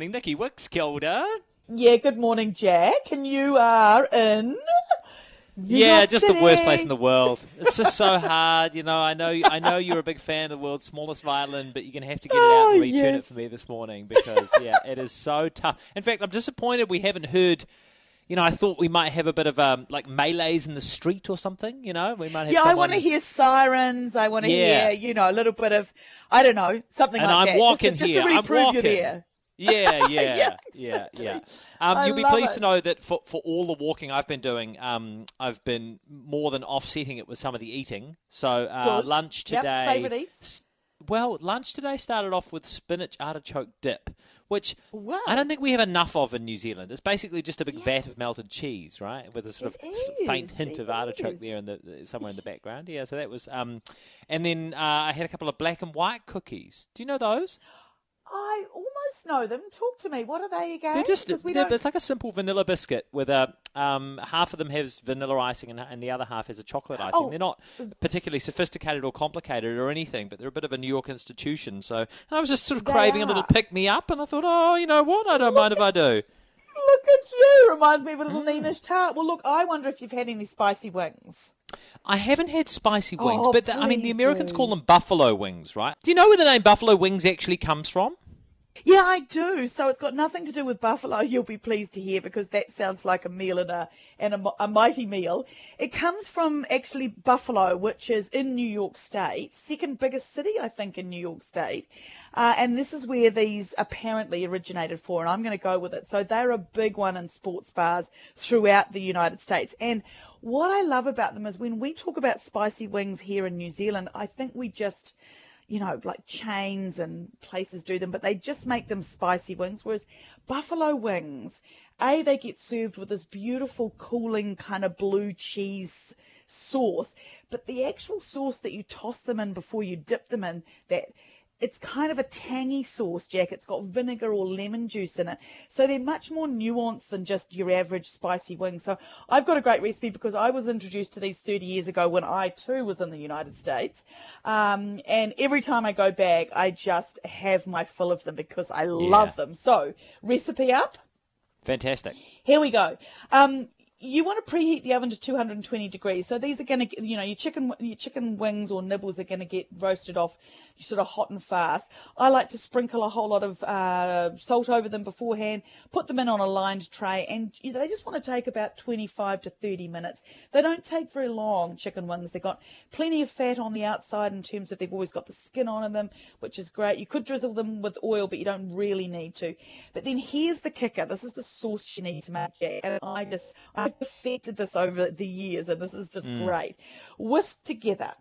Nikki Wicks, Kilda. Yeah, good morning, Jack. And you are in. New yeah, York just the worst place in the world. It's just so hard, you know. I know, I know you're a big fan of the world's smallest violin, but you're gonna have to get it out Oh, and retune yes. it for me this morning because yeah, it is so tough. In fact, I'm disappointed we haven't heard. You know, I thought we might have a bit of um, like melees in the street or something. You know, we might have. Yeah, I want to hear sirens. I want to Yeah. hear, you know, a little bit of, I don't know, something And like I'm that. walking just to, just here. to I'm reprove you walking. there. Yeah, yeah, Yeah, yeah, yeah. Um, you'll be pleased it. to know that for, for all the walking I've been doing, um, I've been more than offsetting it with some of the eating. So uh, lunch Yep, today. favourite eats? Well, lunch today started off with spinach artichoke dip, which Wow. I don't think we have enough of in New Zealand. It's basically just a big vat of melted cheese, right, with a sort It of s- faint hint it of artichoke is. there in the somewhere in the background. Yeah, so that was. Um, and then uh, I had a couple of black and white cookies. Do you know those? I almost know them. Talk to me. What are they again? They're just they're, don't... it's like a simple vanilla biscuit with a um, half of them has vanilla icing and, and the other half has a chocolate icing. Oh. They're not particularly sophisticated or complicated or anything, but they're a bit of a New York institution. So and I was just sort of They craving a little pick me up, and I thought, oh, you know what? I don't mind if I do. Look at you. Reminds me of a little Mm. Neenish tart. Well, look, I wonder if you've had any spicy wings. I haven't had spicy wings, Oh, but the, I mean the Americans do. call them buffalo wings, right? Do you know where the name buffalo wings actually comes from? Yeah, I do. So it's got nothing to do with buffalo. You'll be pleased to hear because that sounds like a meal and a and a, a mighty meal. It comes from actually Buffalo, which is in New York State, second biggest city I think in New York State, uh, and this is where these apparently originated for. And I'm going to go with it. So they're a big one in sports bars throughout the United States. And what I love about them is when we talk about spicy wings here in New Zealand, I think we just you know, like chains and places do them, but they just make them spicy wings. Whereas buffalo wings, A, they get served with this beautiful, cooling kind of blue cheese sauce, but the actual sauce that you toss them in before you dip them in, that it's kind of a tangy sauce, Jack. It's got vinegar or lemon juice in it. So they're much more nuanced than just your average spicy wing. So I've got a great recipe because I was introduced to these 30 years ago when I too was in the United States. Um, and every time I go back, I just have my fill of them because I love them. So recipe up. Fantastic. Here we go. Um, you want to preheat the oven to 220 degrees. So these are going to, you know, your chicken, your chicken wings or nibbles are going to get roasted off sort of hot and fast. I like to sprinkle a whole lot of uh, salt over them beforehand, put them in on a lined tray, and they just want to take about 25 to 30 minutes. They don't take very long, chicken wings. They've got plenty of fat on the outside in terms of they've always got the skin on them, which is great. You could drizzle them with oil, but you don't really need to. But then here's the kicker. This is the sauce you need to make, Jack. And I just, I've perfected this over the years, and this is just great. Whisk together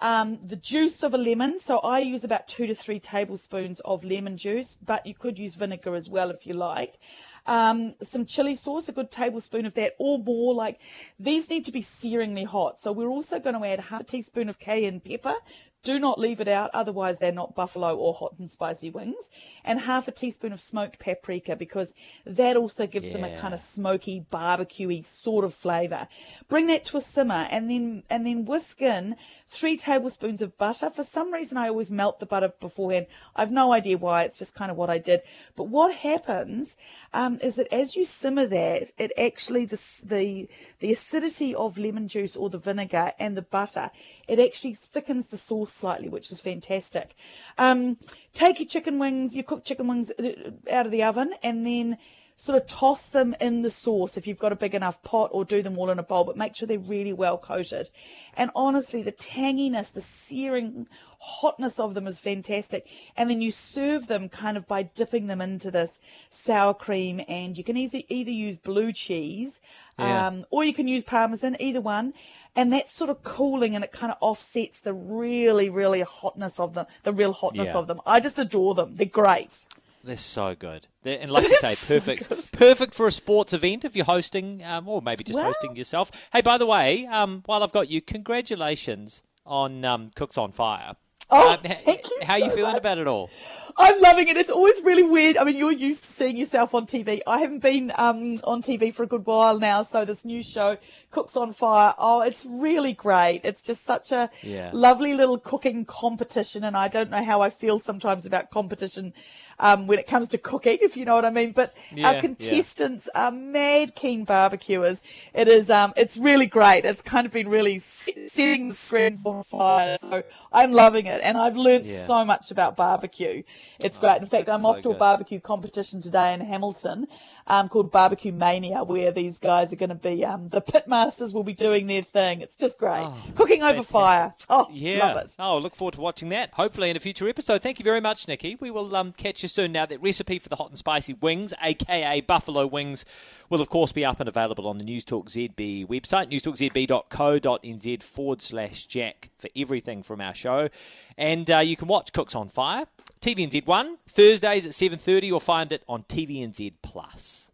um, the juice of a lemon. So I use about two to three tablespoons of lemon juice, but you could use vinegar as well if you like. Um, some chili sauce, a good tablespoon of that or more. Like these need to be searingly hot. So we're also going to add half a teaspoon of cayenne pepper. Do not leave it out, otherwise they're not buffalo or hot and spicy wings. And half a teaspoon of smoked paprika because that also gives them a kind of smoky, barbecuey sort of flavour. Bring that to a simmer and then and then whisk in three tablespoons of butter. For some reason, I always melt the butter beforehand. I've no idea why. It's just kind of what I did. But what happens um, is that as you simmer that, it actually the the the acidity of lemon juice or the vinegar and the butter, it actually thickens the sauce slightly, which is fantastic. Um, take your chicken wings, your cooked chicken wings uh, out of the oven, and then sort of toss them in the sauce if you've got a big enough pot or do them all in a bowl, but make sure they're really well coated. And honestly, the tanginess, the searing hotness of them is fantastic. And then you serve them kind of by dipping them into this sour cream, and you can easily either use blue cheese. Yeah. Um, or you can use parmesan, either one, and that's sort of cooling, and it kind of offsets the really, really hotness of them, the real hotness Yeah. of them. I just adore them; they're great. They're so good. They're, and like you say, They're so perfect, perfect for a sports event if you're hosting, um, or maybe just Well- hosting yourself. Hey, by the way, um, while I've got you, congratulations on um, Cooks on Fire. Oh, Um, h- thank you How are you feeling much. about it all? I'm loving it. It's always really weird. I mean, you're used to seeing yourself on TV. I haven't been um, on TV for a good while now, so this new show, Cooks on Fire, oh, it's really great. It's just such a Yeah. lovely little cooking competition, and I don't know how I feel sometimes about competition um, when it comes to cooking, if you know what I mean. But Yeah, our yeah. contestants are mad keen barbecuers. It is, um, it's really great. It's kind of been really setting the screens on fire. So I'm loving it, and I've learned Yeah. so much about barbecue. It's great. In fact, I'm so off to a good. barbecue competition today in Hamilton um, called Barbecue Mania, where these guys are going to be um, the pitmasters will be doing their thing. It's just great. Cooking over fantastic. fire. Oh, Yeah. love it. Oh, look forward to watching that. Hopefully in a future episode. Thank you very much, Nikki. We will um, catch you soon. Now, that recipe for the hot and spicy wings, aka buffalo wings, will of course be up and available on the News Talk ZB website, newstalkzb.co.nz forward slash Jack for everything from our show. And uh, you can watch Cooks on Fire, TVNZ1, Thursdays at 7.30 or find it on TVNZ Plus.